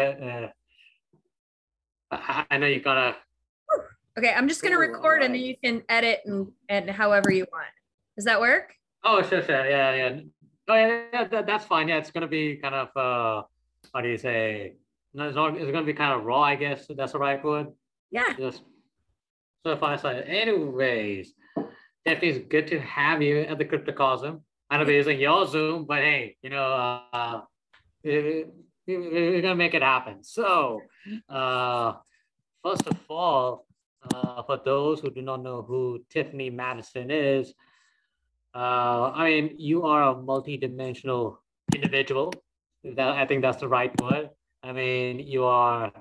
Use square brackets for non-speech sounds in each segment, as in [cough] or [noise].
uh, I, I know you gotta. Okay, I'm just gonna Ooh, record and then you can edit and and however you want. Does that work? Oh, sure, sure, yeah, yeah. Oh, yeah, yeah that, that's fine. Yeah, it's gonna be kind of uh, how do you say? No, it's not. It's gonna be kind of raw, I guess. That's the right word. Yeah. Just so if I say, anyways, definitely it's good to have you at the Cryptocosm. I know we're using your Zoom, but hey, you know, uh, we- we- we- we're gonna make it happen. So, uh, first of all, uh, for those who do not know who Tiffany Madison is, uh, I mean, you are a multi-dimensional individual. That I think that's the right word. I mean, you are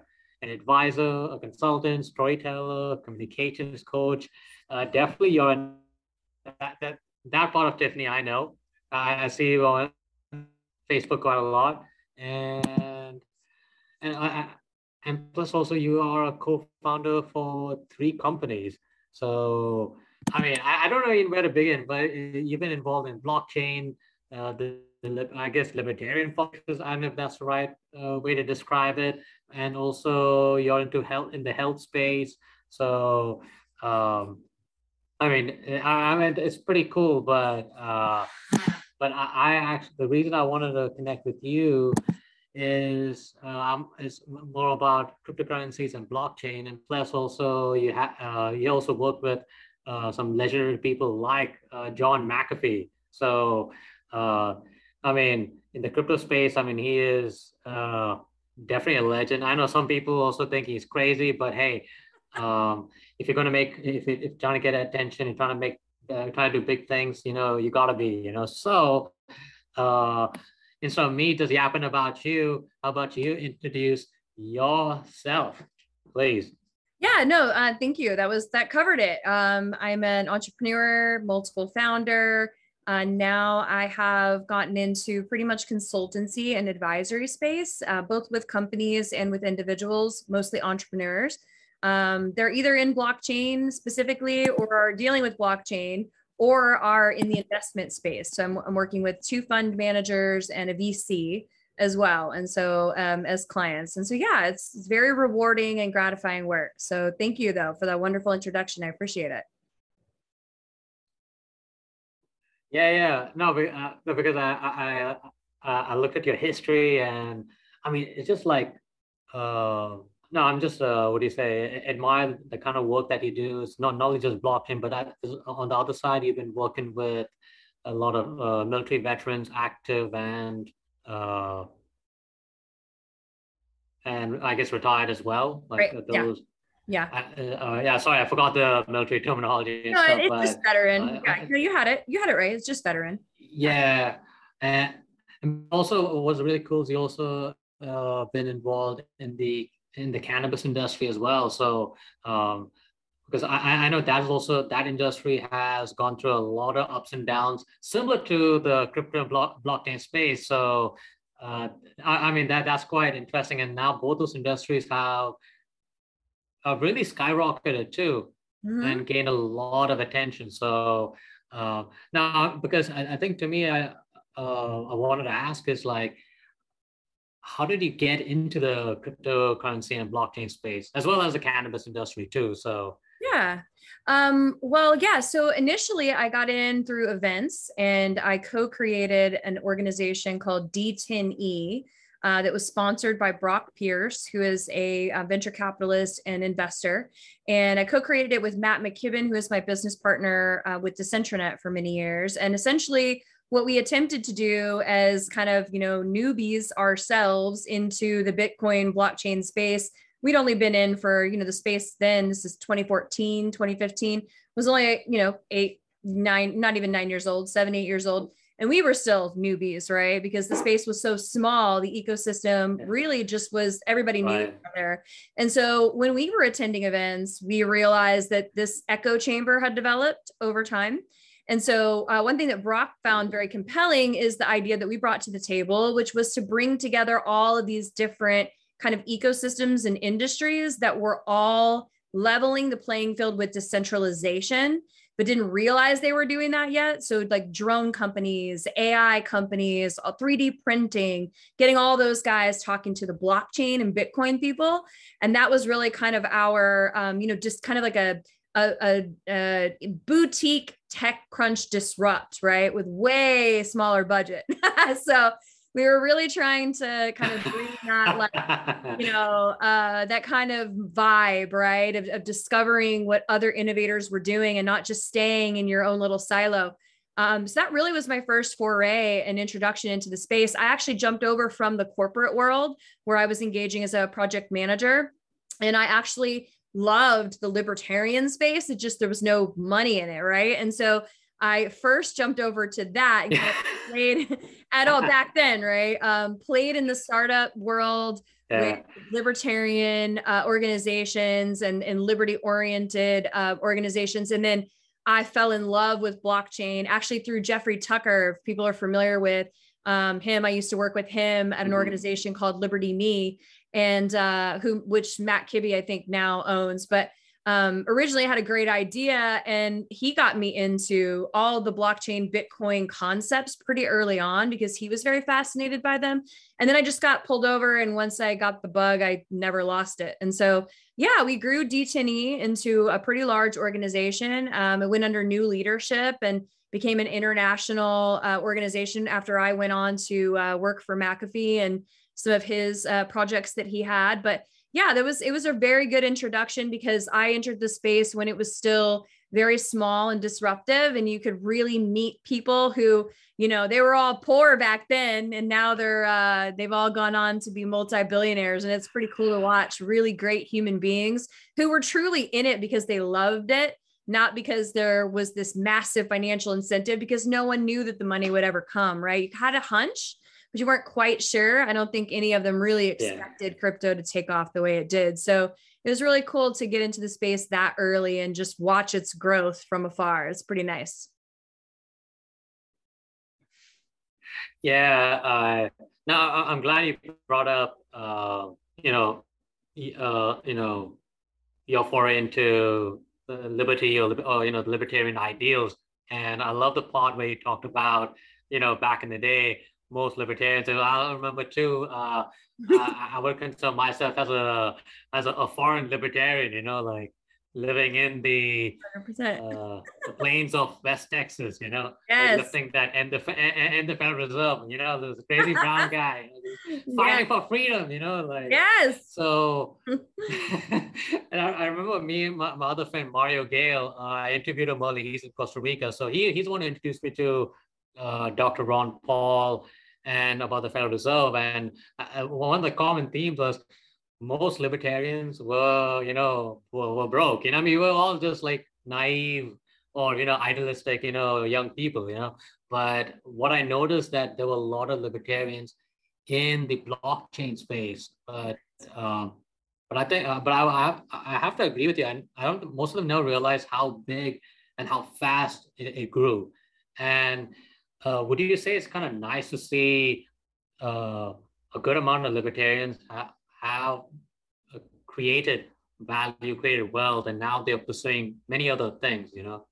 an advisor, a consultant, storyteller, communications coach. Uh, definitely, you're in that, that that part of Tiffany. I know. I, I see you on Facebook quite a lot, and and I, and plus also you are a co-founder for three companies. So I mean, I, I don't know where to begin, but you've been involved in blockchain, uh, the, the I guess libertarian focus. I don't know if that's the right uh, way to describe it. And also, you're into health in the health space. So, um, I mean, I, I mean, it's pretty cool. But uh, but I, I actually the reason I wanted to connect with you is um, is more about cryptocurrencies and blockchain, and plus also you have uh, you also work with uh, some legendary people like uh, John McAfee. So, uh, I mean, in the crypto space, I mean, he is uh, definitely a legend. I know some people also think he's crazy, but hey, um, if you're going to make, if, if trying to get attention and trying to make, uh, trying to do big things, you know, you got to be, you know. So, uh, instead of me just yapping about you, how about you introduce yourself, please? Yeah, no, uh, thank you. That was that covered it. Um, I'm an entrepreneur, multiple founder. Uh, now I have gotten into pretty much consultancy and advisory space, uh, both with companies and with individuals, mostly entrepreneurs. Um, they're either in blockchain specifically or are dealing with blockchain or are in the investment space. So I'm, I'm working with two fund managers and a VC as well. And so um, as clients. And so yeah it's, it's very rewarding and gratifying work. So thank you though for that wonderful introduction. I appreciate it. Yeah, yeah. No, uh, because I, I, I, I looked at your history and I mean, it's just like, uh, no, I'm just, uh, what do you say, admire the kind of work that you do. It's not, not only just blockchain, but that, on the other side, you've been working with a lot of uh, military veterans, active and, uh, and I guess retired as well. Like Right, yeah. those, yeah uh, uh, yeah, sorry, I forgot the military terminology and no stuff, it's but just veteran yeah no you had it you had it right it's just veteran Yeah, and also what was really cool is you also uh, been involved in the in the cannabis industry as well. So um, because I, I know that is also that industry has gone through a lot of ups and downs, similar to the crypto block, blockchain space. So uh, I, I mean that that's quite interesting. And now both those industries have have really skyrocketed too Mhm. and gained a lot of attention. So uh, now, because I, I think to me, I uh, I wanted to ask is like, how did you get into the cryptocurrency and blockchain space, as well as the cannabis industry too? So Yeah. Um, well, yeah. So initially, I got in through events and I co created an organization called D10E uh, that was sponsored by Brock Pierce, who is a, uh venture capitalist and investor. And I co created it with Matt McKibbin, who is my business partner uh, with Decentranet for many years. And essentially, what we attempted to do as kind of you know newbies ourselves into the bitcoin blockchain space we'd only been in for you know the space then this is 2014 2015 was only you know eight nine not even nine years old seven eight years old. And we were still newbies right? Because the space was so small the ecosystem really just was everybody knew Right. each other. And so when we were attending events we realized that this echo chamber had developed over time and so, uh, one thing that Brock found very compelling is the idea that we brought to the table, which was to bring together all of these different kind of ecosystems and industries that were all leveling the playing field with decentralization but didn't realize they were doing that yet. So, like drone companies, AI companies, 3D uh, printing, getting all those guys talking to the blockchain and Bitcoin people. And that was really kind of our, um, you know, just kind of like a, a, a, a boutique TechCrunch Disrupt, right? With way smaller budget. [laughs] so, we were really trying to kind of bring that like you [laughs] know uh, that kind of vibe right of, of, discovering what other innovators were doing and not just staying in your own little silo um, so that really was my first foray and introduction into the space i actually jumped over from the corporate world where i was engaging as a project manager and i actually loved the libertarian space it just there was no money in it right and so I first jumped over to that. Know, [laughs] played at all back then, right? Um, played in the startup world yeah. with libertarian uh, organizations and, and liberty oriented uh, organizations. And then I fell in love with blockchain actually through Jeffrey Tucker. If people are familiar with um, him, I used to work with him at an mm-hmm. organization called Liberty.me, and uh, who which Matt Kibbe I think now owns. But um, originally I had a great idea and he got me into all the blockchain Bitcoin concepts pretty early on because he was very fascinated by them. And then I just got pulled over. And once I got the bug, I never lost it. And so, yeah, we grew D10E into a pretty large organization. Um, it went under new leadership and became an international uh, organization after I went on to uh, work for McAfee and some of his uh, projects that he had. But yeah, that was it was a very good introduction because I entered the space when it was still very small and disruptive and you could really meet people who you know they were all poor back then and now they're uh, they've all gone on to be multi-billionaires and it's pretty cool to watch really great human beings who were truly in it because they loved it not because there was this massive financial incentive because no one knew that the money would ever come right you had a hunch but you weren't quite sure. I don't think any of them really expected yeah. crypto to take off the way it did. So it was really cool to get into the space that early and just watch its growth from afar. It's pretty nice. Yeah. Uh, now I'm glad you brought up, uh, you know, uh, you know, your foray into liberty or, or, you know, the libertarian ideals. And I love the part where you talked about, you know, back in the day, most libertarians. And I remember too, uh, I, I, would consider myself as a as a, a, foreign libertarian. You know, like living in the uh, the plains of West Texas. You know, yes. lifting that and the and the Federal Reserve. You know, this crazy brown [laughs] guy fighting for freedom. You know, like yes. So, [laughs] [laughs] and I, I, remember me and my, my other friend Mario Gale. Uh, I interviewed him early. He's in Costa Rica, so he he's the one who introduced me to uh, Dr. Ron Paul and about the Federal Reserve. And uh, one of the common themes was most libertarians were, you know, were, were broke. You know, I mean, we were all just like naive or, you know, idealistic, you know, young people, you know. But what I noticed that there were a lot of libertarians in the blockchain space. But um, but I think, uh, but I, I, have, I have to agree with you. I, I don't. Most of them never realize how big and how fast it, it grew. And uh, would you say it's kind of nice to see uh, a good amount of libertarians have, have created value, created wealth, and now they're pursuing many other things, you know?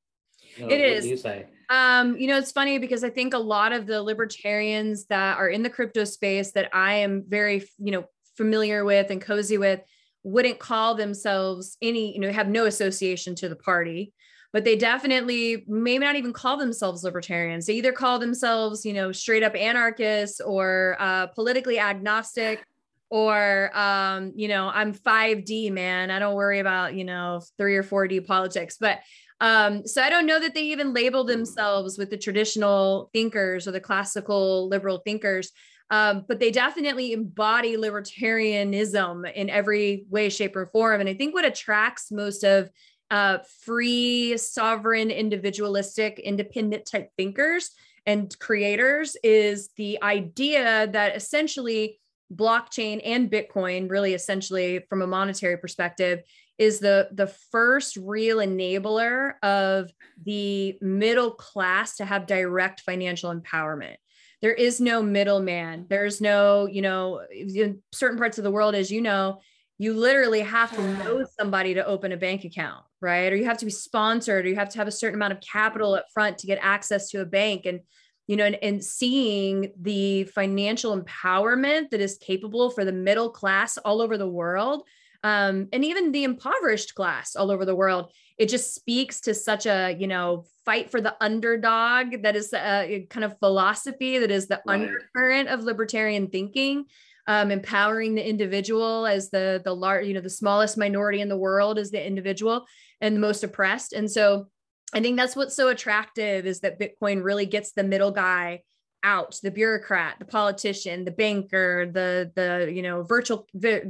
You know it is. you say? Um, you know, it's funny because I think a lot of the libertarians that are in the crypto space that I am very, you know, familiar with and cozy with wouldn't call themselves any, you know, have no association to the party but they definitely may not even call themselves libertarians. They either call themselves, you know, straight up anarchists or uh, politically agnostic or um, you know, I'm 5D man. I don't worry about, you know, 3 or 4D politics. But um, so I don't know that they even label themselves with the traditional thinkers or the classical liberal thinkers. Um, but they definitely embody libertarianism in every way, shape, or form. And I think what attracts most of uh, free, sovereign, individualistic, independent type thinkers and creators is the idea that essentially blockchain and Bitcoin, really essentially from a monetary perspective, is the the first real enabler of the middle class to have direct financial empowerment there is no middleman there's no you know in certain parts of the world as you know you literally have to know somebody to open a bank account, right? Or you have to be sponsored, or you have to have a certain amount of capital up front to get access to a bank. And, you know, and, and seeing the financial empowerment that is capable for the middle class all over the world, um, and even the impoverished class all over the world, it just speaks to such a, you know, fight for the underdog that is a kind of philosophy that is the right. undercurrent of libertarian thinking um, empowering the individual as the the large you know the smallest minority in the world is the individual and the most oppressed and so i think that's what's so attractive is that bitcoin really gets the middle guy out the bureaucrat the politician the banker the the you know virtual the,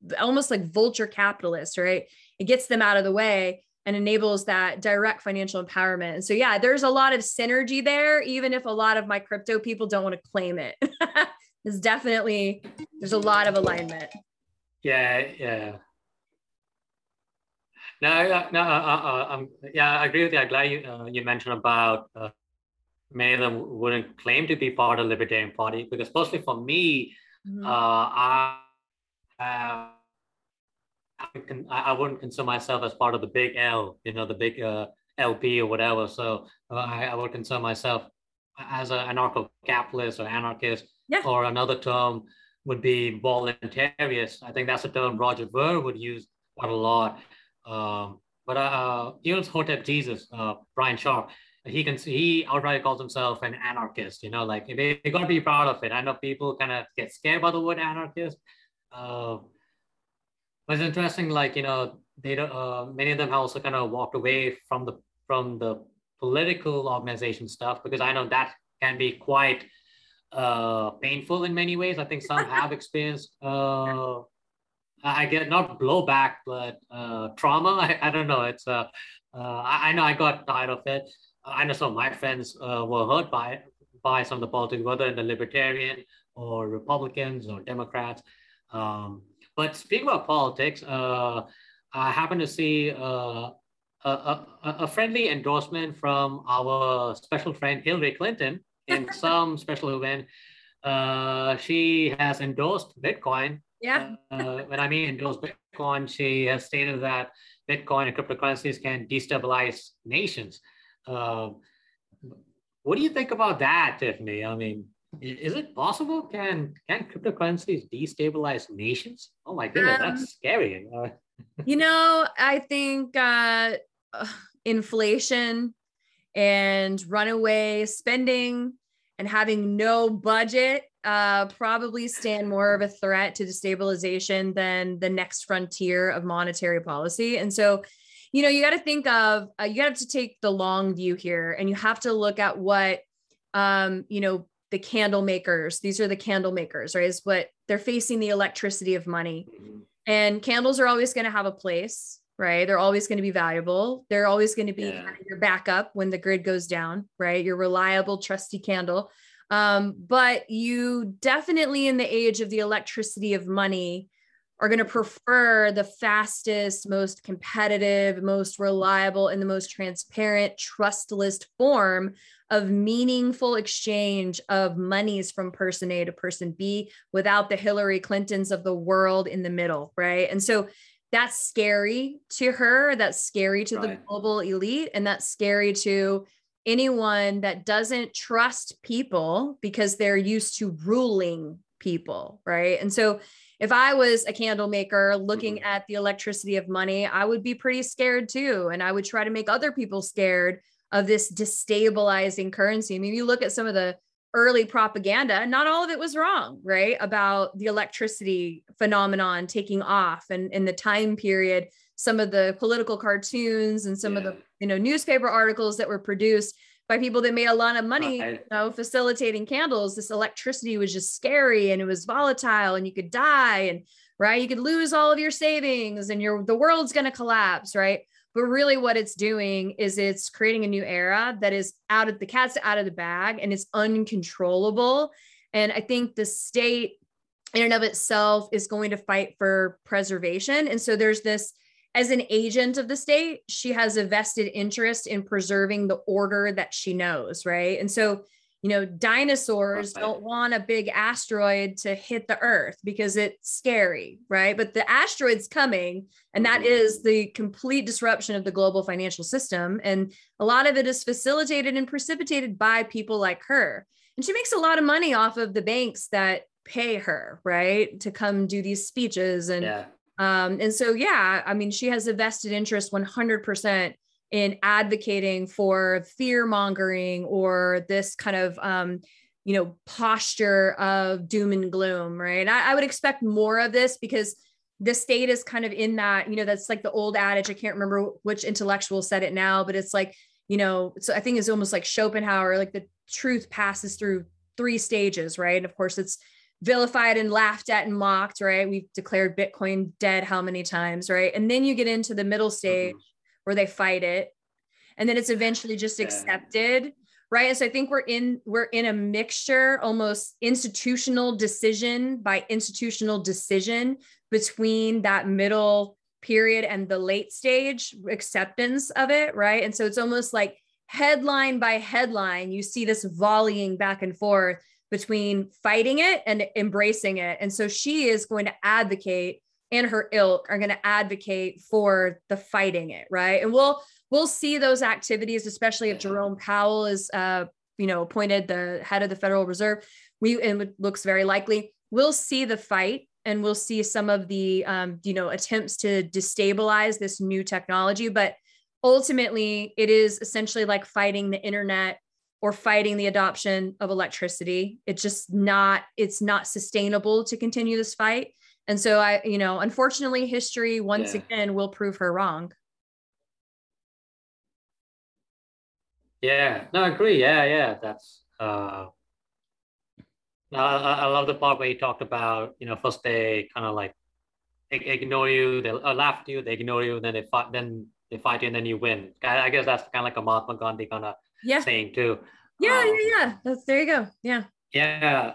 the almost like vulture capitalist right it gets them out of the way and enables that direct financial empowerment. And so, yeah, there's a lot of synergy there, even if a lot of my crypto people don't want to claim it [laughs] there's definitely there's a lot of alignment. Yeah, yeah. No, no, uh, uh, um, yeah, I agree with you. I'm glad you uh, you mentioned about uh, many of them wouldn't claim to be part of the Libertarian Party because, personally, for me, mm-hmm. uh, I, I, I wouldn't consider myself as part of the big L, you know, the big uh, LP or whatever. So uh, I, I would consider myself as an anarcho-capitalist or anarchist yeah. Or another term would be voluntaryist. I think that's a term Roger Ver would use quite a lot. Um, but uh, even Hotep Jesus, uh, Brian Sharp, he can he outright calls himself an anarchist. You know, like they, they got to be proud of it. I know people kind of get scared by the word anarchist. Uh, but it's interesting, like you know, they don't. Uh, many of them have also kind of walked away from the from the political organization stuff because I know that can be quite uh, painful in many ways. I think some have [laughs] experienced, uh, I get not blowback, but uh, trauma. [laughs] I, I don't know. It's, uh, uh, I, I know I got tired of it. I know some of my friends uh, were hurt by by some of the politics, whether in the libertarian or Republicans or Democrats. Um, but speaking about politics, uh, I happen to see uh, a, a, a, friendly endorsement from our special friend Hillary Clinton in [laughs] some special event, uh, she has endorsed Bitcoin. Yeah. uh, when I mean endorsed Bitcoin, she has stated that Bitcoin and cryptocurrencies can destabilize nations. Uh, what do you think about that, Tiffany? I mean, is it possible? Can can cryptocurrencies destabilize nations? Oh my goodness, um, that's scary. you know, I think uh, inflation and runaway spending and having no budget uh, probably stand more of a threat to destabilization than the next frontier of monetary policy. And so, you know, you got to think of, uh, you have to take the long view here and you have to look at what, um, you know, the candle makers, these are the candle makers, right? Is what they're facing the electricity of money. Mm-hmm. And candles are always going to have a place right? They're always going to be valuable. They're always going to be yeah. your backup when the grid goes down, right? Your reliable, trusty candle. Um, but you definitely, in the age of the electricity of money, are going to prefer the fastest, most competitive, most reliable, and the most transparent, trustless form of meaningful exchange of monies from person A to person B without the Hillary Clintons of the world in the middle, right? And so that's scary to her that's scary to right. the global elite and that's scary to anyone that doesn't trust people because they're used to ruling people right and so if i was a candle maker looking mm-hmm. at the electricity of money i would be pretty scared too and i would try to make other people scared of this destabilizing currency i mean you look at some of the early propaganda, not all of it was wrong, right? About the electricity phenomenon taking off and in the time period, some of the political cartoons and some yeah. of the you know newspaper articles that were produced by people that made a lot of money, you know, facilitating candles. This electricity was just scary and it was volatile and you could die and right, you could lose all of your savings and your the world's going to collapse, right? But really, what it's doing is it's creating a new era that is out of the cat's out of the bag and it's uncontrollable. And I think the state, in and of itself, is going to fight for preservation. And so there's this as an agent of the state, she has a vested interest in preserving the order that she knows, right? And so you know, dinosaurs right. don't want a big asteroid to hit the earth because it's scary, right? But the asteroid's coming, and that mm-hmm. the complete disruption of the global financial system. And a lot of it is facilitated and precipitated by people like her. And she makes a lot of money off of the banks that pay her, right? To come do these speeches. And yeah. Um, and so yeah, I mean, she has a vested interest 100% in advocating for fear mongering or this kind of um, you know posture of doom and gloom right? I, I, would expect more of this because the state is kind of in that you know that's like the old adage i can't remember which intellectual said it now but it's like you know so i think it's almost like schopenhauer like the truth passes through three stages right? And of course it's vilified and laughed at and mocked right? We've declared bitcoin dead how many times right? And then you get into the middle stage mm-hmm where they fight it. And then it's eventually just accepted right? And so i think we're in we're in a mixture almost institutional decision by institutional decision between that middle period and the late stage acceptance of it right? And so it's almost like headline by headline you see this volleying back and forth between fighting it and embracing it and so she is going to advocate and her ilk are going to advocate for the fighting it, right? And we'll we'll see those activities, especially if Jerome Powell is, uh, you know, appointed the head of the Federal Reserve. We and it looks very likely we'll see the fight and we'll see some of the um, you know attempts to destabilize this new technology, but ultimately it is essentially like fighting the internet or fighting the adoption of electricity it's just not it's not sustainable to continue this fight and so I, you know, unfortunately, history once yeah. again will prove her wrong. Yeah, no, I agree. Yeah, yeah, that's. uh I, I love the part where you talked about, you know, first they kind of like ignore you, they uh, laugh at you, they ignore you, then they fight, then they fight you, and then you win. I, I guess that's kind of like a Mahatma Gandhi kind of yeah. saying too. Yeah, um, yeah, yeah. That's there you go. Yeah. Yeah.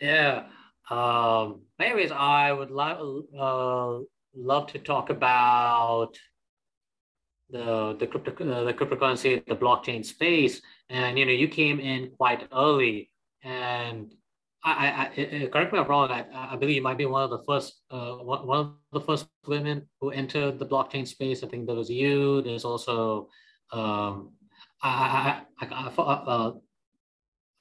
Yeah. Um, anyways, I would lo- uh, love to talk about the the crypto uh, the cryptocurrency, the blockchain space, and you know you came in quite early, and I, I, I correct me if I'm wrong. I, I believe you might be one of the first uh, one, one of the first women who entered the blockchain space. I think there was you. There's also um, I, I, I, I uh,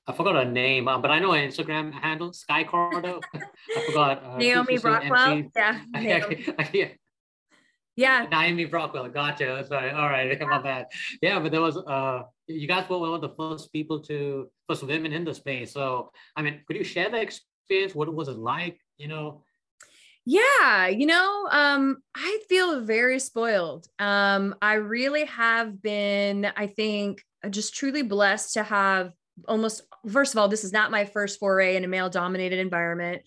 I forgot her name, uh, but I know her Instagram handle, Sky Cordo. I forgot. Uh, Naomi Brockwell. [laughs] Yeah. Naomi. [laughs] yeah. Yeah. Naomi Brockwell. Gotcha. Sorry. All right. [laughs] My bad. Yeah, but there was uh you guys were one of the first people to first women in the space. So I mean, could you share the experience? What was it like? You know? Yeah, you know, um, I feel very spoiled. Um, I really have been, I think, just truly blessed to have almost first of all this is not my first foray in a male dominated environment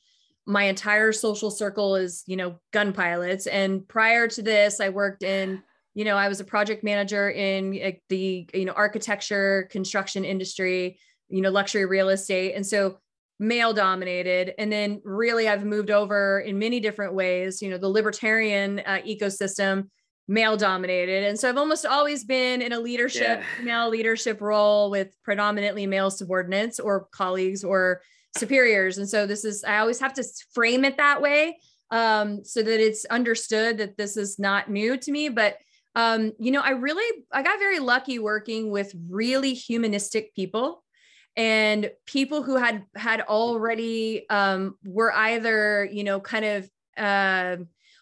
my entire social circle is you know gun pilots and prior to this i worked in you know i was a project manager in the you know architecture construction industry you know luxury real estate and so male dominated and then really i've moved over in many different ways you know the libertarian uh, ecosystem male dominated. And so I've almost always been in a leadership, yeah. male leadership role with predominantly male subordinates or colleagues or superiors. And so this is, I always have to frame it that way um, so that it's understood that this is not new to me. But, um, you know, I really, I got very lucky working with really humanistic people and people who had had already um, were either you know kind of uh,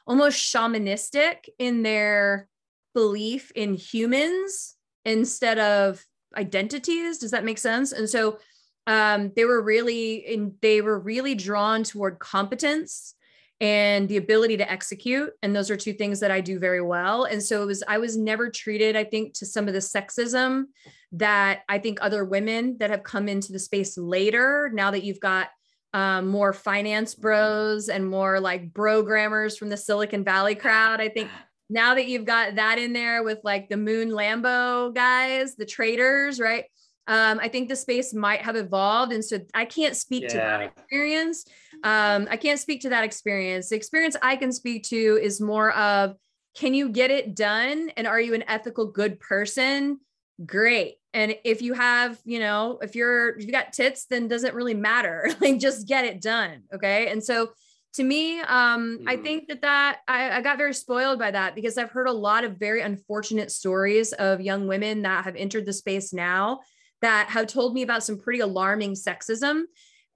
almost shamanistic in their belief in humans instead of identities. Does that make sense? And so um, they were really in they were really drawn toward competence and the ability to execute. And those are two things that i do very well. And so it was i was never treated i think to some of the sexism that i think other women that have come into the space later now that you've got um, more finance bros and more like programmers from the Silicon Valley crowd. I think now that you've got that in there with like the Moon Lambo guys, the traders, right? Um, I think the space might have evolved. And so I can't speak yeah. to that experience. Um, I can't speak to that experience. The experience I can speak to is more of can you get it done? And are you an ethical, good person? Great and if you have you know if you're if you got tits then doesn't really matter [laughs] like just get it done okay and so to me um mm. i think that that I, I got very spoiled by that because i've heard a lot of very unfortunate stories of young women that have entered the space now that have told me about some pretty alarming sexism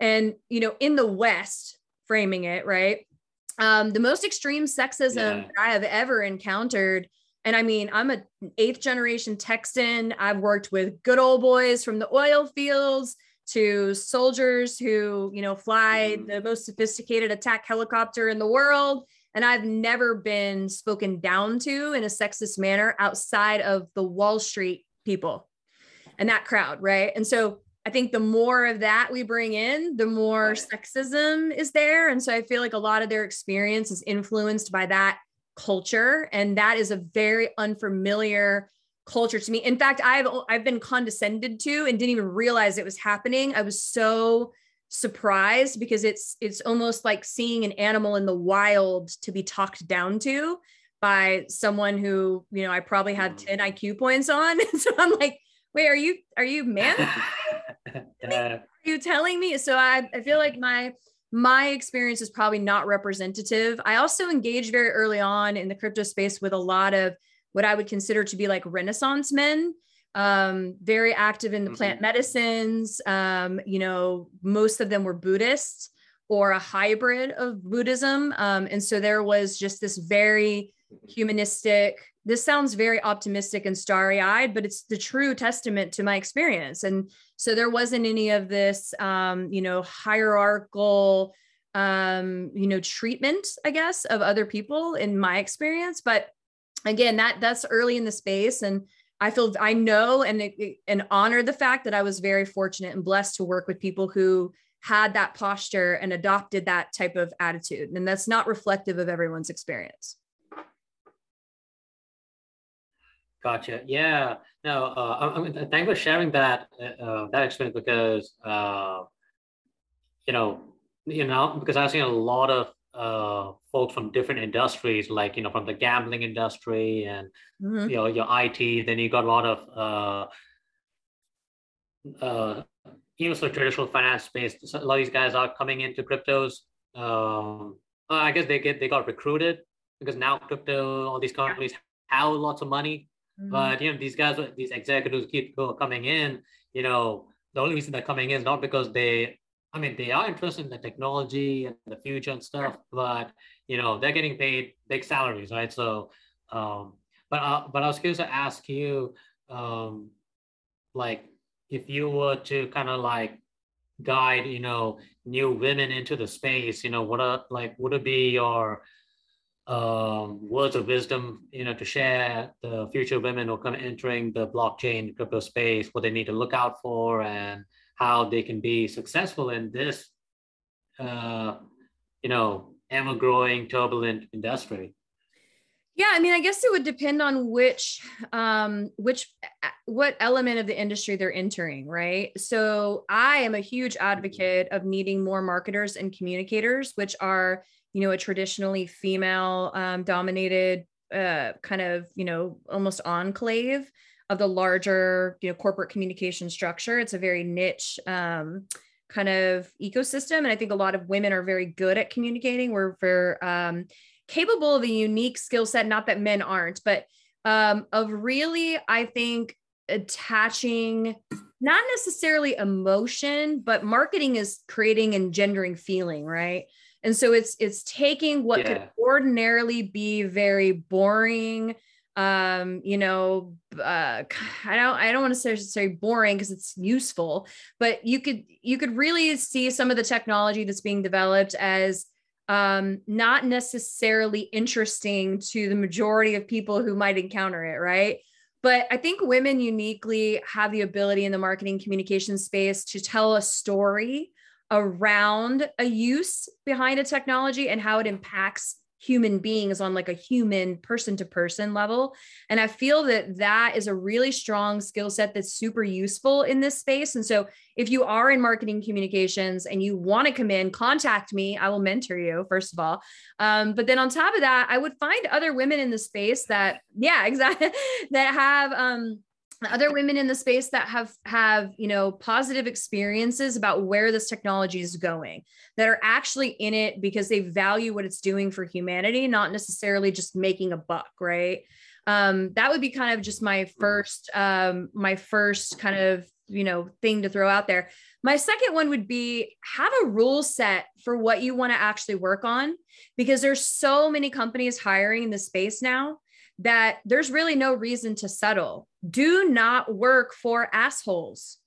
and you know in the west framing it right um the most extreme sexism yeah. i have ever encountered and I mean, I'm a eighth generation Texan. I've worked with good old boys from the oil fields to soldiers who, you know, fly mm-hmm. the most sophisticated attack helicopter in the world. And I've never been spoken down to in a sexist manner outside of the Wall Street people and that crowd. Right. And so I think the more of that we bring in, the more sexism is there. And so I feel like a lot of their experience is influenced by that culture and that is a very unfamiliar culture to me. In fact i've i've been condescended to and didn't even realize it was happening. I was so surprised because it's it's almost like seeing an animal in the wild to be talked down to by someone who you know i probably had hmm. 10 iq points on. [laughs] So i'm like wait are you are you [laughs] man are you telling me? So i i feel like my my experience is probably not representative. I also engaged very early on in the crypto space with a lot of what I would consider to be like Renaissance men, um, very active in the mm-hmm. plant medicines. Um, you know, most of them were Buddhists or a hybrid of Buddhism. Um, and so there was just this very humanistic, this sounds very optimistic and starry eyed, but it's the true testament to my experience. And so there wasn't any of this, um, you know, hierarchical, um, you know, treatment, I guess, of other people in my experience. But again, that that's early in the space, and I feel I know and and honor the fact that I was very fortunate and blessed to work with people who had that posture and adopted that type of attitude, and that's not reflective of everyone's experience. Gotcha. Yeah. No. Uh, I, mean, thanks for sharing that uh, uh, that experience because uh, you know you know because I've seen a lot of uh, folks from different industries, like you know from the gambling industry and mm-hmm. you know your IT. Then you got a lot of uh, uh, even the traditional finance space. So A lot of these guys are coming into cryptos. Um, I guess they get they got recruited because now crypto, all these companies have lots of money Mm-hmm. But you know, these guys, these executives keep coming in. You know, the only reason they're coming in is not because they, I mean, they are interested in the technology and the future and stuff, but you know, they're getting paid big salaries, right? So, um, but uh, but I was curious to ask you, um, like, if you were to kind of like guide, you know, new women into the space, you know, what are like, would it be your um, words of wisdom, you know, to share the future women who are kind of entering the blockchain crypto space, what they need to look out for, and how they can be successful in this, uh, you know, ever-growing, turbulent industry. Yeah, I mean, I guess it would depend on which, um, which, what element of the industry they're entering, right? So I am a huge advocate of needing more marketers and communicators, which are you know a traditionally female um, dominated uh, kind of you know almost enclave of the larger you know corporate communication structure. It's a very niche um, kind of ecosystem and i think a lot of women are very good at communicating. We're very um, capable of a unique skill set not that men aren't but um, of really i think attaching not necessarily emotion but marketing is creating and gendering feeling right and so it's it's taking what yeah. could ordinarily be very boring um you know uh i don't i don't want to say, say boring because it's useful but you could you could really see some of the technology that's being developed as um not necessarily interesting to the majority of people who might encounter it right but i think women uniquely have the ability in the marketing communication space to tell a story around a use behind a technology and how it impacts human beings on like a human person to person level. And i feel that that is a really strong skill set that's super useful in this space. And so if you are in marketing communications and you want to come in contact me. I will mentor you first of all. Um, but then on top of that i would find other women in the space that yeah [laughs] exactly that have um, other women in the space that have have you know positive experiences about where this technology is going that are actually in it because they value what it's doing for humanity not necessarily just making a buck right? Um, that would be kind of just my first um, my first kind of you know thing to throw out there. My second one would be have a rule set for what you want to actually work on because there's so many companies hiring in the space now that there's really no reason to settle. Do not work for assholes.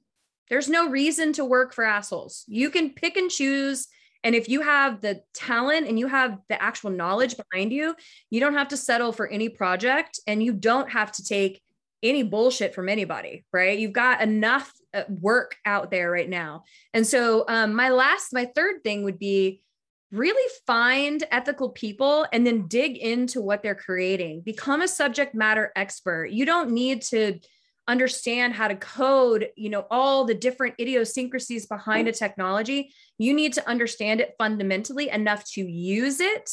There's no reason to work for assholes. You can pick and choose. And if you have the talent and you have the actual knowledge behind you, you don't have to settle for any project and you don't have to take any bullshit from anybody, right? You've got enough uh, work out there right now. And so, um, my last, my third thing would be really find ethical people and then dig into what they're creating. Become a subject matter expert. You don't need to understand how to code, you know, all the different idiosyncrasies behind a technology. You need to understand it fundamentally enough to use it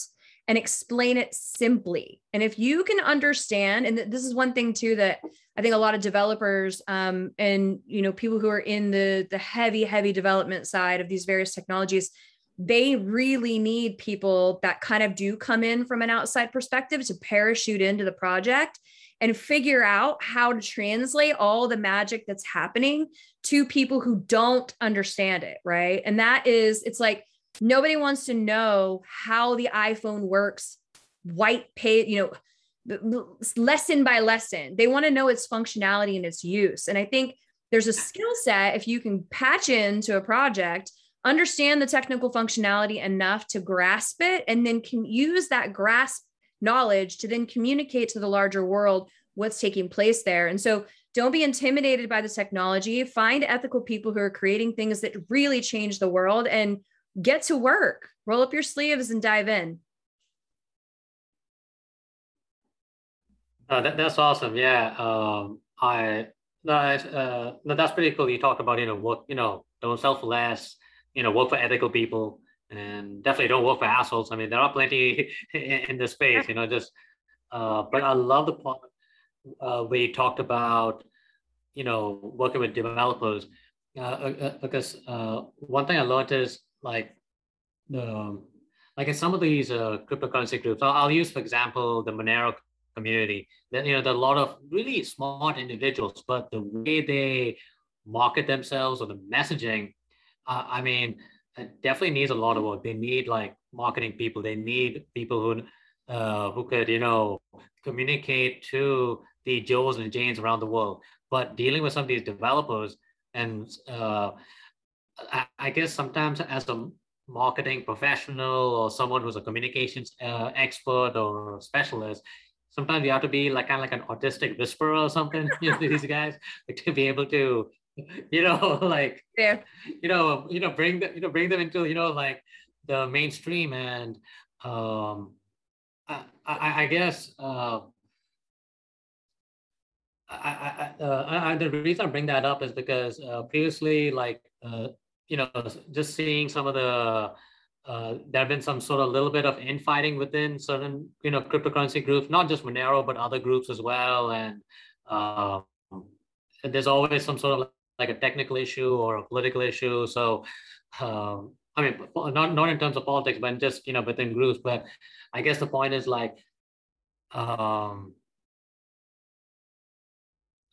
and explain it simply. And if you can understand, and this is one thing too that I think a lot of developers um, and you know people who are in the the heavy heavy development side of these various technologies they really need people that kind of do come in from an outside perspective to parachute into the project and figure out how to translate all the magic that's happening to people who don't understand it, right? And that is, it's like nobody wants to know how the iPhone works, white page, you know, lesson by lesson. They want to know its functionality and its use. And I think there's a skill set if you can patch into a project understand the technical functionality enough to grasp it and then can use that grasp knowledge to then communicate to the larger world what's taking place there. And so don't be intimidated by the technology. Find ethical people who are creating things that really change the world and get to work. Roll up your sleeves and dive in. Uh, that, that's awesome. Yeah. Um, I, that, uh, that's pretty cool. You talk about, you know, what, you know, don't selfless, you know, work for ethical people and definitely don't work for assholes. I mean, there are plenty [laughs] in the space, you know, just, uh, but I love the part uh, where you talked about, you know, working with developers. Uh, uh, uh because uh, one thing I learned is like, the, like in some of these uh, cryptocurrency groups, I'll, I'll use, for example, the Monero community. That you know, there are a lot of really smart individuals, but the way they market themselves or the messaging uh, I mean, it definitely needs a lot of work. They need like marketing people. They need people who uh, who could you know communicate to the Joes and Janes around the world. But dealing with some of these developers and uh, I, I, guess sometimes as a marketing professional or someone who's a communications uh, expert or specialist, sometimes you have to be like kind of like an autistic whisperer or something. [laughs] You know, these guys like to be able to [laughs] you know [laughs] like yeah you know you know bring them you know bring them into you know like the mainstream and um i i, I guess uh I, I, uh, I, the reason I bring that up is because uh, previously, like, uh, you know, just seeing some of the, uh, there have been some sort of little bit of infighting within certain, you know, cryptocurrency groups, not just Monero, but other groups as well. And um, there's always some sort of like a technical issue or a political issue. So, um, I mean, not not in terms of politics, but just you know within groups. But I guess the point is like, um,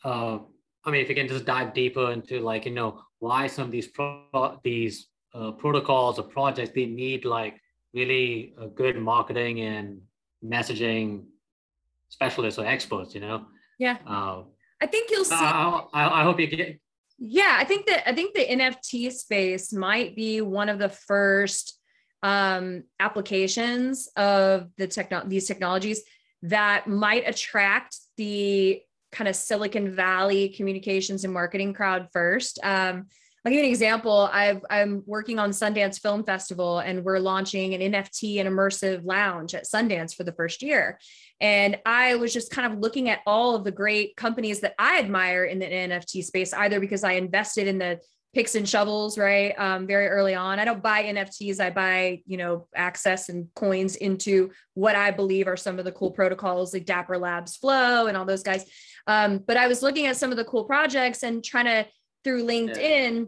uh, I mean, if you can just dive deeper into like you know why some of these pro- these uh, protocols or projects they need like really good marketing and messaging specialists or experts, you know. Yeah. Uh, I think you'll see. I, I, I hope you get yeah i think that i think the nft space might be one of the first um, applications of the techno- these technologies that might attract the kind of silicon valley communications and marketing crowd first. Um, I'll give you an example. i am working on Sundance Film Festival, and we're launching an NFT and immersive lounge at Sundance for the first year. And I was just kind of looking at all of the great companies that I admire in the NFT space, either because I invested in the picks and shovels, right? Um, very early on. I don't buy NFTs. I buy, you know, access and coins into what I believe are some of the cool protocols like Dapper Labs Flow and all those guys. Um, but I was looking at some of the cool projects and trying to through LinkedIn. Yeah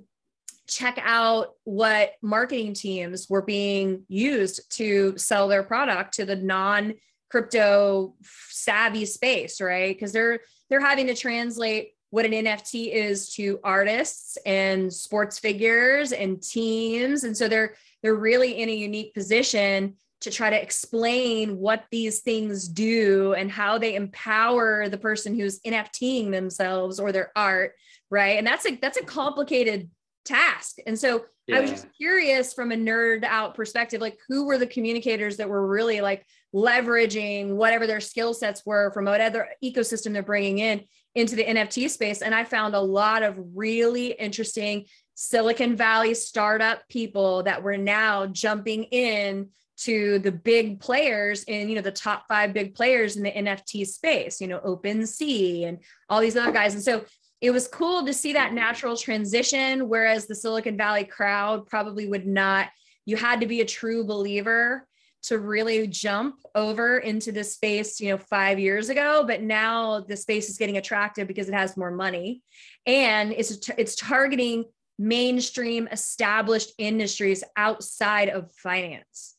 check out what marketing teams were being used to sell their product to the non crypto savvy space right because they're they're having to translate what an NFT is to artists and sports figures and teams. And so they're they're really in a unique position to try to explain what these things do and how they empower the person who's NFTing themselves or their art, right? And that's a that's a mm-hmm. complicated task. And so yeah. I was just curious from a nerd out perspective, like who were the communicators that were really like leveraging whatever their skill sets were from whatever ecosystem they're bringing in into the NFT space. And I found a lot of really interesting Silicon Valley startup people that were now jumping in to the big players in you know the top five big players in the NFT space, you know, OpenSea and all these other guys. And so it was cool to see that natural transition, whereas the Silicon Valley crowd probably would not. You had to be a true believer to really jump over into this space, you know, five years ago, but now the space is getting attractive because it has more money. And it's it's targeting mainstream established industries outside of finance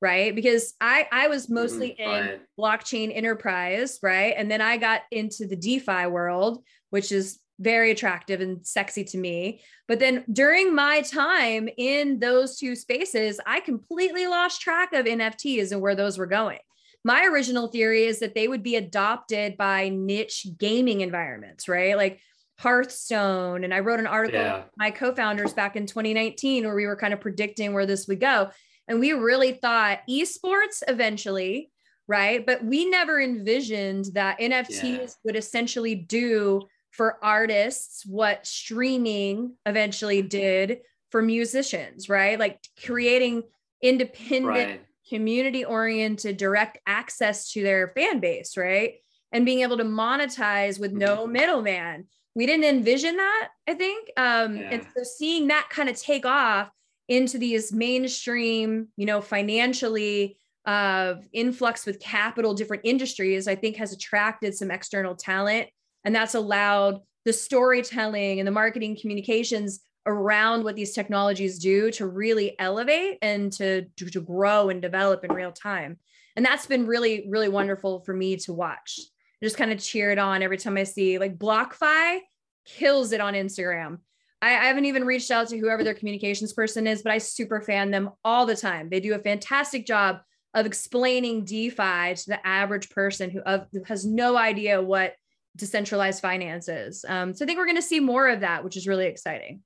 right? Because i i was mostly mm, in blockchain enterprise right? And then i got into the defi world which is very attractive and sexy to me. But then during my time in those two spaces, I completely lost track of NFTs and where those were going. My original theory is that they would be adopted by niche gaming environments, right? Like Hearthstone. And I wrote an article, yeah. my co founders back in 2019, where we were kind of predicting where this would go. And we really thought esports eventually, right? But we never envisioned that NFTs yeah. would essentially do for artists what streaming eventually did for musicians, right? Like creating independent, right. community oriented, direct access to their fan base, right? And being able to monetize with no mm-hmm. middleman. We didn't envision that, I think. Um, yeah. And so seeing that kind of take off into these mainstream, you know, financially uh, influx with capital, different industries, I think has attracted some external talent and that's allowed the storytelling and the marketing communications around what these technologies do to really elevate and to, to, to grow and develop in real time. And that's been really, really wonderful for me to watch. I just kind of cheer it on every time I see like BlockFi kills it on Instagram. I, I, haven't even reached out to whoever their communications person is, but I super fan them all the time. They do a fantastic job of explaining DeFi to the average person who, of, who has no idea what decentralized finances. Um, so I think we're going to see more of that, which is really exciting.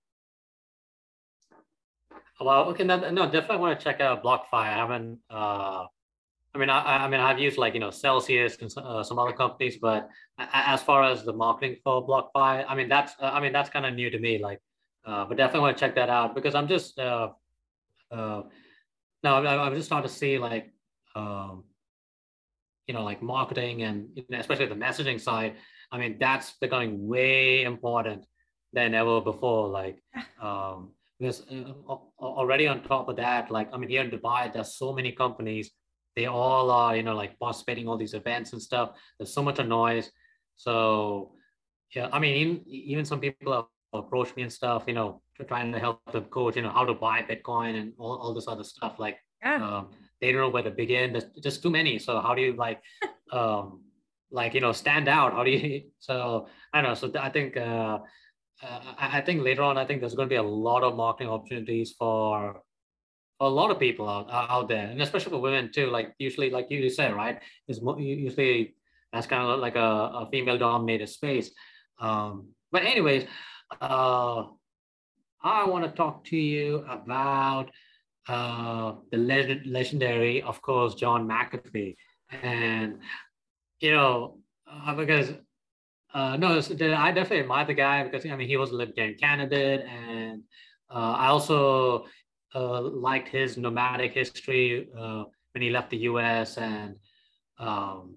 Well, okay, no, no definitely want to check out BlockFi. I haven't. Uh, I mean, I, I mean, I've used like you know Celsius and uh, some other companies, but as far as the marketing for BlockFi, I mean that's uh, I mean that's kind of new to me. Like, uh, but definitely want to check that out because I'm just uh, uh, no, I'm just starting to see like um, you know like marketing and you know, especially the messaging side I mean, that's becoming way important than ever before. Like, [laughs] um, because uh, already on top of that, like, I mean, here in Dubai, there's so many companies. They all are, you know, like participating all these events and stuff. There's so much of noise. So, yeah, I mean, even, even some people have approached me and stuff, you know, trying to help them coach, you know, how to buy Bitcoin and all, all this other stuff. Like, yeah. um, they don't know where to begin. There's just too many. So how do you like, [laughs] um, like you know stand out. How do you [laughs] so i don't know. So i think uh, uh, I, think later on i think there's going to be a lot of marketing opportunities for a lot of people out, out there and especially for women too. Like usually like you said right is usually that's kind of like a, a female dominated space. Um, but anyways uh, i want to talk to you about uh, the legend, legendary of course john mcafee. And you know, uh, because uh, no, I definitely admire the guy because I mean he was a libertarian candidate, and uh, I also uh, liked his nomadic history uh, when he left the U.S. and um,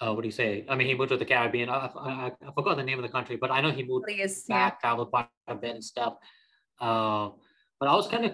uh, what do you say? I mean, he moved to the Caribbean. I, I, I forgot the name of the country, but I know he moved Please, back, traveled quite a bit and stuff. Uh, but I was kind of,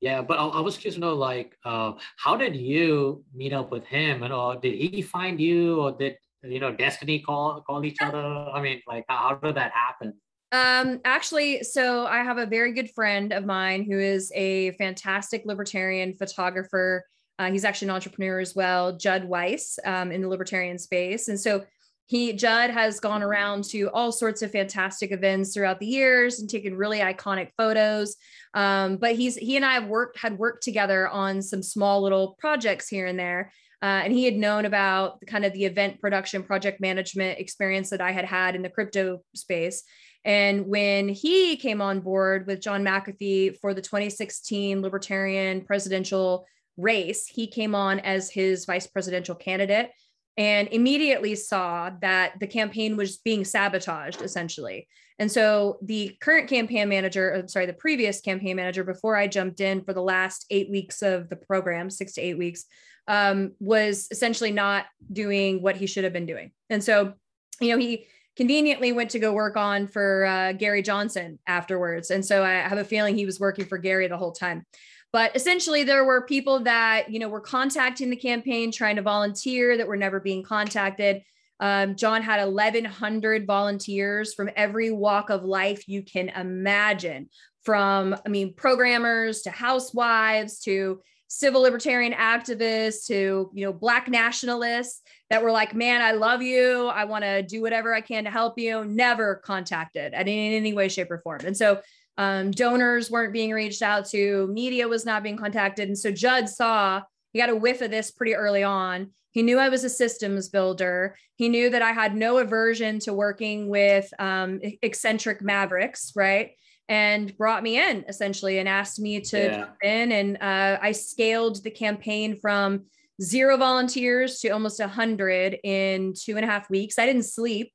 yeah, but I, I, was curious to know, like, uh, how did you meet up with him? And or did he find you, or did you know Destiny call call each other? I mean, like, how did that happen? Um, actually, so I have a very good friend of mine who is a fantastic libertarian photographer. Uh, he's actually an entrepreneur as well, Judd Weiss, um, in the libertarian space. And so he, Judd, has gone around to all sorts of fantastic events throughout the years and taken really iconic photos. Um, but he's he and I have worked had worked together on some small little projects here and there. Uh, and he had known about kind of the event production project management experience that I had had in the crypto space. And when he came on board with John McAfee for the 2016 Libertarian presidential race, he came on as his vice presidential candidate and immediately saw that the campaign was being sabotaged essentially. And so the current campaign manager, I'm sorry, the previous campaign manager before I jumped in for the last eight weeks of the program, six to eight weeks, um, was essentially not doing what he should have been doing. And so, you know, he conveniently went to go work on for uh, Gary Johnson afterwards. And so I have a feeling he was working for Gary the whole time. But essentially, there were people that, you know, were contacting the campaign, trying to volunteer that were never being contacted. Um, John had 1,100 volunteers from every walk of life you can imagine from, I mean, programmers to housewives to civil libertarian activists to you know black nationalists that were like man i love you. I want to do whatever i can to help you. Never contacted in any way shape or form. And so um, donors weren't being reached out to media was not being contacted and so judd saw he got a whiff of this pretty early on he knew i was a systems builder he knew that i had no aversion to working with um, eccentric mavericks right and brought me in essentially and asked me to yeah. jump in. And uh, I scaled the campaign from zero volunteers to almost 100 in two and a half weeks. I didn't sleep,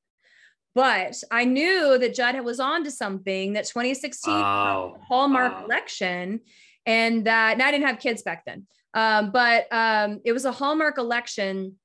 but I knew that Judd was on to something that 2016 wow. Hallmark wow. election and that, and I didn't have kids back then, um, but um, it was a Hallmark election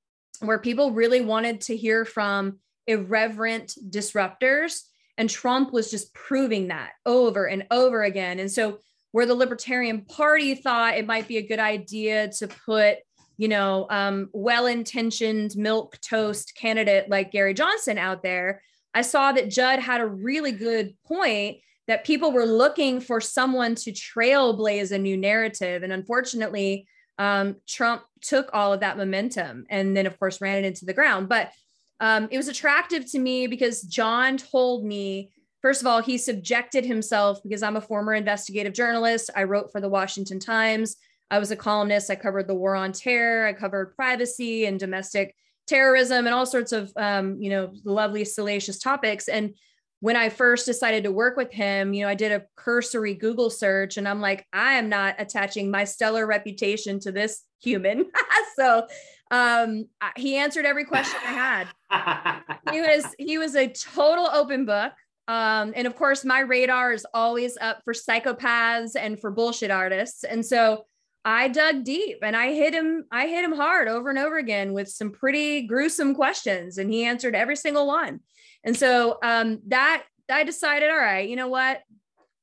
where people really wanted to hear from irreverent disruptors and Trump was just proving that over and over again. And so, where the Libertarian Party thought it might be a good idea to put, you know, um, well-intentioned milquetoast candidate like Gary Johnson out there, I saw that Judd had a really good point that people were looking for someone to trailblaze a new narrative, and unfortunately, um, Trump took all of that momentum and then, of course, ran it into the ground. But um, it was attractive to me because John told me, first of all, he subjected himself because I'm a former investigative journalist. I wrote for the Washington Times. I was a columnist. I covered the war on terror. I covered privacy and domestic terrorism and all sorts of, um, you know, lovely, salacious topics. And when I first decided to work with him, you know, I did a cursory Google search and I'm like, I am not attaching my stellar reputation to this human. [laughs] so um, he answered every question I had. he was [laughs] he was a total open book. Um, and of course, my radar is always up for psychopaths and for bullshit artists. And so I dug deep and I hit him, I hit him hard over and over again with some pretty gruesome questions. And he answered every single one. And so um, that I decided, all right, you know what?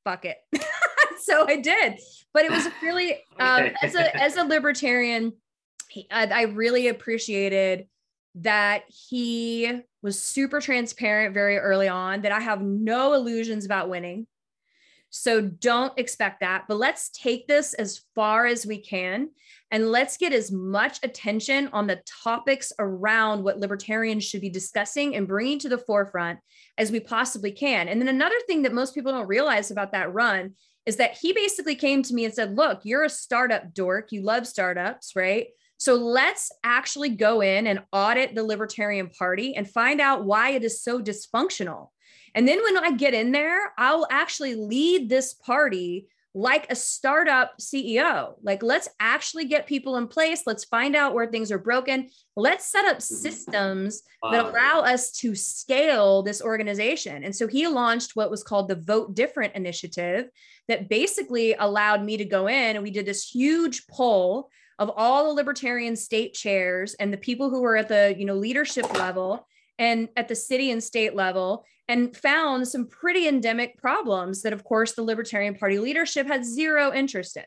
Fuck it. [laughs] so I did. But it was really um, as a as a libertarian, I really appreciated that he was super transparent very early on, that I have no illusions about winning. So don't expect that. But let's take this as far as we can and let's get as much attention on the topics around what libertarians should be discussing and bringing to the forefront as we possibly can. And then another thing that most people don't realize about that run is that he basically came to me and said, Look, you're a startup dork. You love startups, right? So let's actually go in and audit the Libertarian Party and find out why it is so dysfunctional. And then when I get in there, I'll actually lead this party like a startup CEO. Like, let's actually get people in place. Let's find out where things are broken. Let's set up mm-hmm. systems wow. that allow us to scale this organization. And so he launched what was called the Vote Different initiative that basically allowed me to go in and we did this huge poll of all the libertarian state chairs and the people who were at the you know leadership level and at the city and state level and found some pretty endemic problems that of course the libertarian party leadership had zero interest in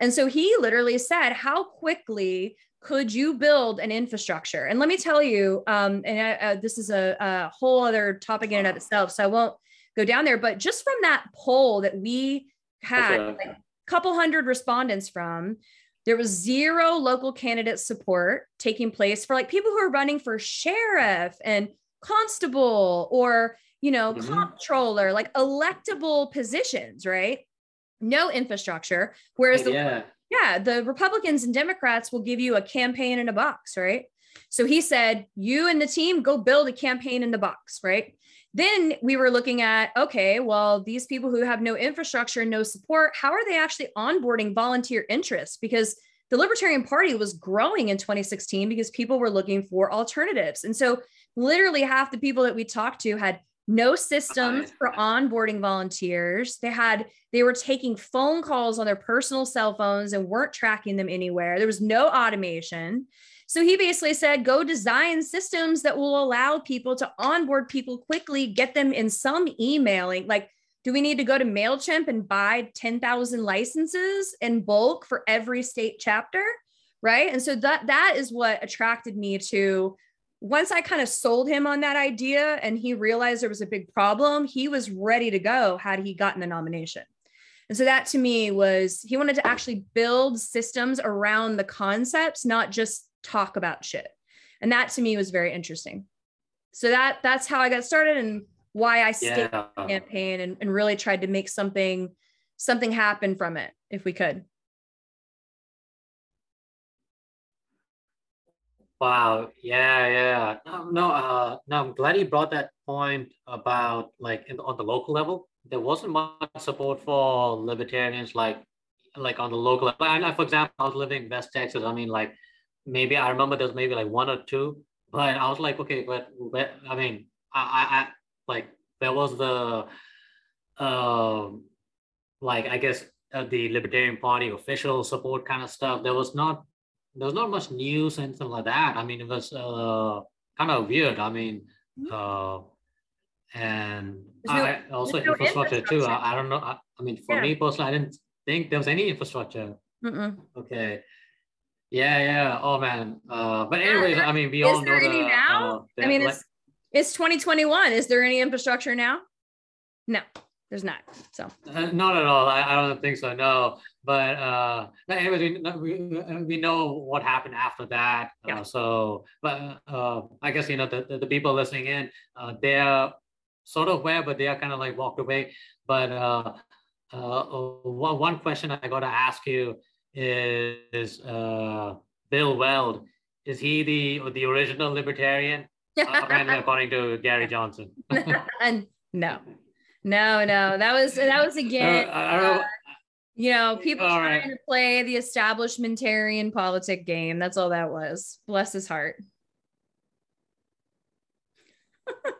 and so he literally said how quickly could you build an infrastructure and let me tell you um, and I, uh, this is a, a, whole other topic in and of itself so i won't go down there but just from that poll that we had okay. like, a couple hundred respondents from there was zero local candidate support taking place for like people who are running for sheriff and constable or, you know, mm-hmm. comptroller, like electable positions, right? No infrastructure. Whereas the, yeah. yeah, the Republicans and Democrats will give you a campaign in a box, right? So he said, you and the team go build a campaign in the box, right? Then we were looking at, okay, well, these people who have no infrastructure, no support, how are they actually onboarding volunteer interests? Because the Libertarian Party was growing in 2016 because people were looking for alternatives. And so, literally, half the people that we talked to had no systems for onboarding volunteers. They had, they were taking phone calls on their personal cell phones and weren't tracking them anywhere. There was no automation. So he basically said, go design systems that will allow people to onboard people quickly, get them in some emailing. Like, do we need to go to MailChimp and buy 10,000 licenses in bulk for every state chapter? Right. And so that that is what attracted me to once I kind of sold him on that idea and he realized there was a big problem, he was ready to go had he gotten the nomination. And so that to me was he wanted to actually build systems around the concepts, not just talk about shit. And that to me was very interesting. So that that's how I got started and why I stayed yeah. in the campaign and, and really tried to make something something happen from it if we could. Wow. Yeah, yeah. No, no, uh, no, I'm glad you brought that point about like in, on the local level. There wasn't much support for libertarians like like on the local level. And for example, I was living in West Texas. I mean, like maybe I remember there's maybe like one or two, but I was like, okay, but, but I mean, I, I, like there was the, uh, like I guess uh, the Libertarian Party official support kind of stuff. There was not, there was not much news and anything like that. I mean, it was uh, kind of weird. I mean, mm-hmm. uh, and no, I also no infrastructure, infrastructure, too. I, I don't know. I, I mean, for yeah. me personally, I didn't think there was any infrastructure. Mm-mm. Okay. Yeah, yeah. Oh man. Uh, but anyways, I mean, we all know the, now. Uh, I mean, it's it's 2021. Is there any infrastructure now? No, there's not. So uh, not at all. I, I don't think so. No. But uh, anyways, we, we, we know what happened after that. Uh, yeah. Uh, so, but uh, I guess you know the, the, the people listening in, uh, they're sort of aware, but they are kind of like walked away. But uh, uh, one one question I got to ask you is uh, Bill Weld. Is he the the original libertarian? [laughs] Apparently, according to Gary Johnson. [laughs] and no, no, no. That was that was again. Uh, I don't know. Uh, you know, people all trying right. to play the establishmentarian politic game. That's all that was. Bless his heart.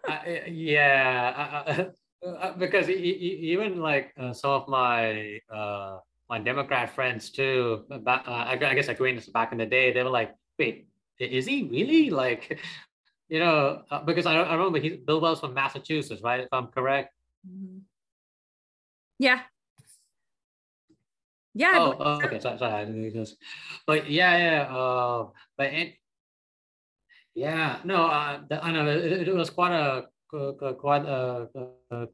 uh, yeah, [laughs] uh, because even like uh, some of my uh, my Democrat friends too, back, uh, I guess acquaintances back in the day, they were like, wait, is he really like, [laughs] you know, uh, because I, I remember he's Bill Weld's from Massachusetts, right? If I'm correct. Mm-hmm. Yeah. Yeah. Oh, oh okay. Sorry, sorry. Just, but yeah, yeah. Uh, but it, yeah, no, uh, I know it, it was quite a quite a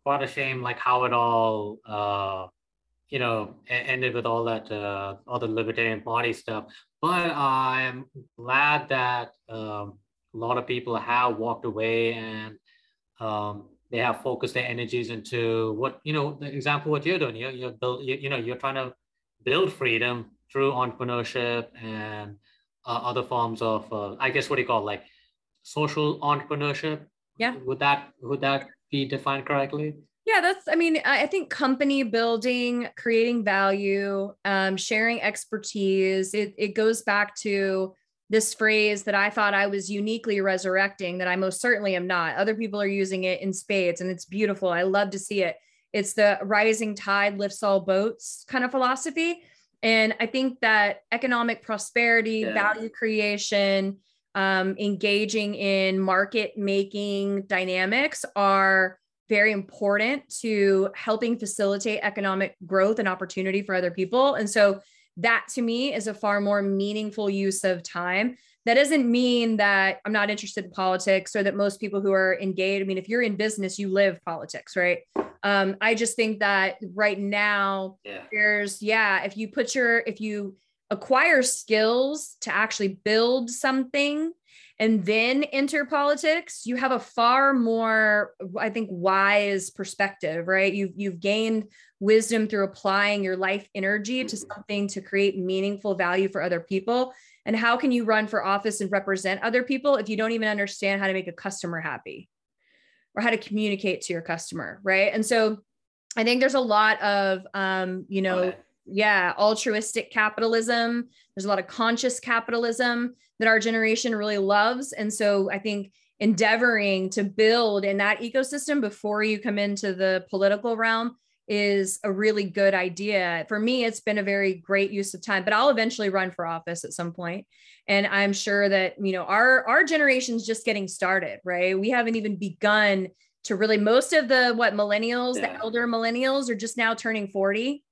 quite a shame, like how it all uh you know, ended with all that, uh, all the Libertarian Party stuff. But I'm glad that um, a lot of people have walked away and um, they have focused their energies into what, you know, the example what you're doing. You're, you're build, you, you know, you're trying to build freedom through entrepreneurship and uh, other forms of, uh, I guess, what do you call it, like social entrepreneurship? Yeah. Would that would that be defined correctly? Yeah, that's, I mean, I think company building, creating value, um, sharing expertise, it, it goes back to this phrase that I thought I was uniquely resurrecting, that I most certainly am not. Other people are using it in spades, and it's beautiful. I love to see it. It's the rising tide lifts all boats kind of philosophy. And I think that economic prosperity, yeah. value creation, um, engaging in market making dynamics are very important to helping facilitate economic growth and opportunity for other people. And so that to me is a far more meaningful use of time. That doesn't mean that I'm not interested in politics or that most people who are engaged, I mean, if you're in business, you live politics, right? Um, I just think that right now yeah. there's, yeah, if you put your, if you acquire skills to actually build something and then enter politics, you have a far more, I think, wise perspective, right? You've you've gained wisdom through applying your life energy to something to create meaningful value for other people. And how can you run for office and represent other people if you don't even understand how to make a customer happy or how to communicate to your customer, right? And so I think there's a lot of um, you know, yeah, altruistic capitalism. There's a lot of conscious capitalism that our generation really loves. And so I think endeavoring to build in that ecosystem before you come into the political realm is a really good idea. For me, it's been a very great use of time, but I'll eventually run for office at some point. And I'm sure that, you know, our our generation's just getting started, right? We haven't even begun to really most of the what millennials, yeah. the elder millennials are just now turning 40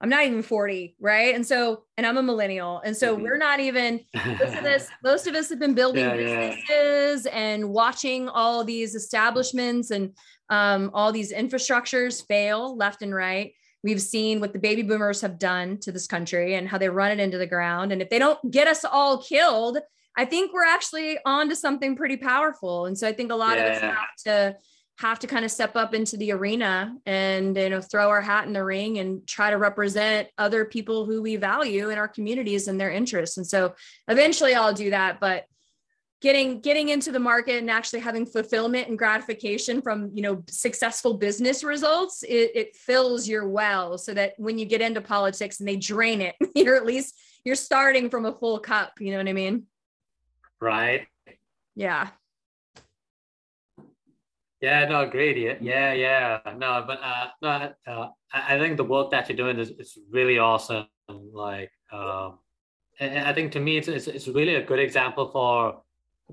I'm not even 40, right? And so, and I'm a millennial. And so mm-hmm. we're not even most of this, [laughs] most of us have been building yeah, businesses yeah. and watching all these establishments and um, all these infrastructures fail left and right. We've seen what the baby boomers have done to this country and how they run it into the ground. And if they don't get us all killed, I think we're actually on to something pretty powerful. And so I think a lot yeah. of us have to have to kind of step up into the arena and you know throw our hat in the ring and try to represent other people who we value in our communities and their interests. And so eventually i'll do that but getting getting into the market and actually having fulfillment and gratification from you know successful business results it, it fills your well so that when you get into politics and they drain it [laughs] you're at least you're starting from a full cup you know what i mean? Right. Yeah yeah, no, great. Yeah, yeah, yeah. No, but uh, no, uh, I think the work that you're doing is, is really awesome. Like, um, and I think to me, it's, it's, it's really a good example for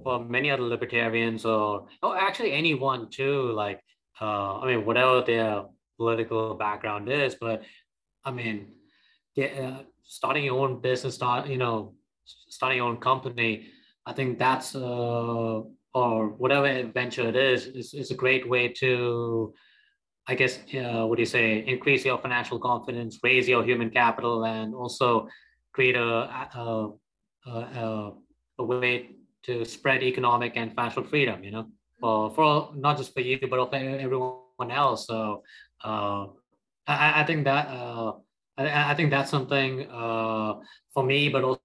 for many other libertarians or or actually anyone too. Like, uh, I mean, whatever their political background is, but I mean, uh, starting your own business, start you know, starting your own company. I think that's uh or whatever venture it is, is, is a great way to, I guess, uh, what do you say, increase your financial confidence, raise your human capital, and also create a, a, a, a way to spread economic and financial freedom, you know, for, for not just for you, but for everyone else. So uh, I, I think that, uh, I, I think that's something uh, for me, but also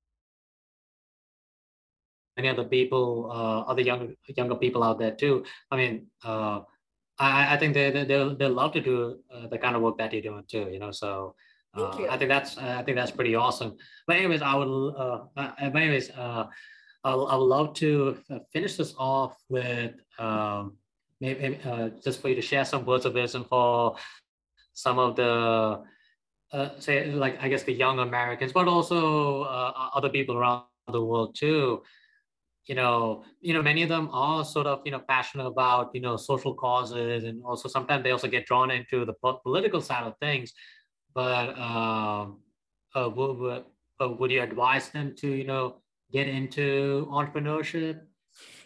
many other people, uh, other young younger people out there too. I mean, uh, I, I think they they they'll, they'll love to do uh, the kind of work that you're doing too. You know, so uh, I think that's I think that's pretty awesome. But anyways, I would. Uh, but anyways, uh, I'll, I would love to finish this off with um, maybe uh, just for you to share some words of wisdom for some of the uh, say like I guess the young Americans, but also uh, other people around the world too you know, you know, many of them are sort of, you know, passionate about, you know, social causes, and also sometimes they also get drawn into the political side of things. But um, uh, would, uh, would you advise them to, you know, get into entrepreneurship?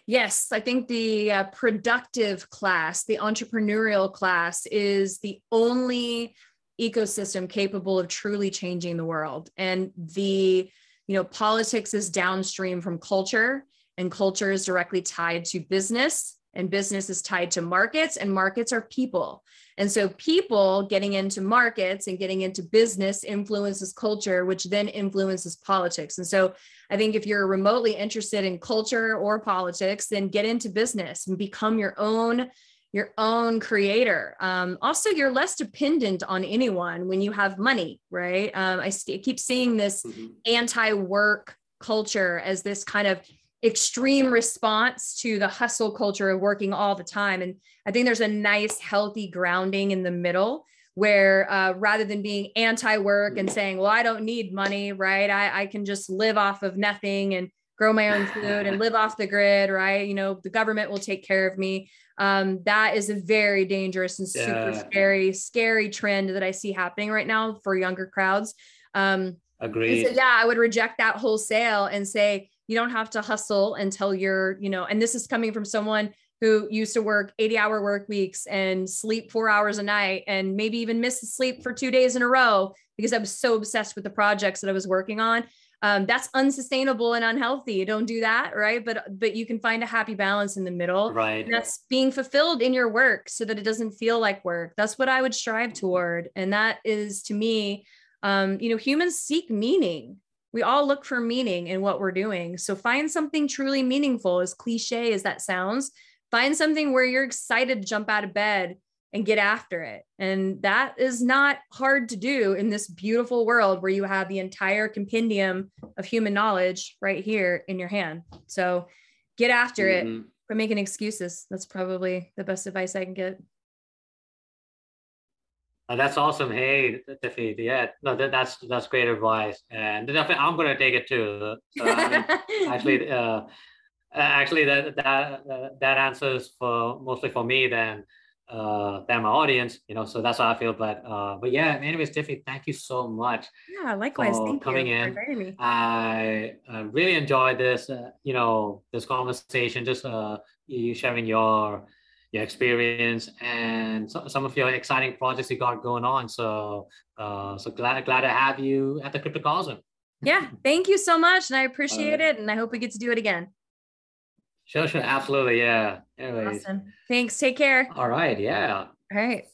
Yes, I think the uh, productive class, the entrepreneurial class, is the only ecosystem capable of truly changing the world. And the, you know, politics is downstream from culture and culture is directly tied to business and business is tied to markets and markets are people. And so people getting into markets and getting into business influences culture which then influences politics. And so i think if you're remotely interested in culture or politics then get into business and become your own your own creator. Um, also you're less dependent on anyone when you have money right? Um, I, st- keep seeing this mm-hmm. anti-work culture as this kind of extreme response to the hustle culture of working all the time. And I think there's a nice, healthy grounding in the middle where uh, rather than being anti-work and saying, well, I don't need money, right? I, I can just live off of nothing and grow my own food and live off the grid, right? You know, the government will take care of me. Um, that is a very dangerous and super yeah. scary, scary trend that I see happening right now for younger crowds. Um, Agreed. So, yeah, I would reject that wholesale and say, you don't have to hustle until you're, you know, and this is coming from someone who used to work 80 hour work weeks and sleep four hours a night and maybe even miss sleep for two days in a row because I was so obsessed with the projects that I was working on. Um, that's unsustainable and unhealthy. Don't do that, right? But but you can find a happy balance in the middle. Right. And that's being fulfilled in your work so that it doesn't feel like work. That's what I would strive toward. And that is to me, um, you know, humans seek meaning. We all look for meaning in what we're doing. So find something truly meaningful, as cliche as that sounds find something where you're excited to jump out of bed and get after it. And that is not hard to do in this beautiful world where you have the entire compendium of human knowledge right here in your hand. So get after mm-hmm. it, but making excuses. That's probably the best advice I can get. Oh, that's awesome. Hey, Tiffy. Yeah, no, that, that's that's great advice, and definitely I'm gonna take it too. So, I mean, [laughs] actually, uh, uh, actually, that that uh, that answers for mostly for me than uh, than my audience. You know, so that's how I feel. But uh, but yeah. Anyways, Tiffy, thank you so much. Yeah, likewise. For thank coming you in. I, I really enjoyed this. Uh, you know, this conversation. Just uh, you sharing your your experience and so, some of your exciting projects you got going on. So uh, so glad glad to have you at the Cryptocosm. Yeah, thank you so much, and I appreciate it, and I hope we get to do it again. Sure, sure. Absolutely. Yeah. Anyways. Awesome. Thanks. Take care. All right. Yeah. All right.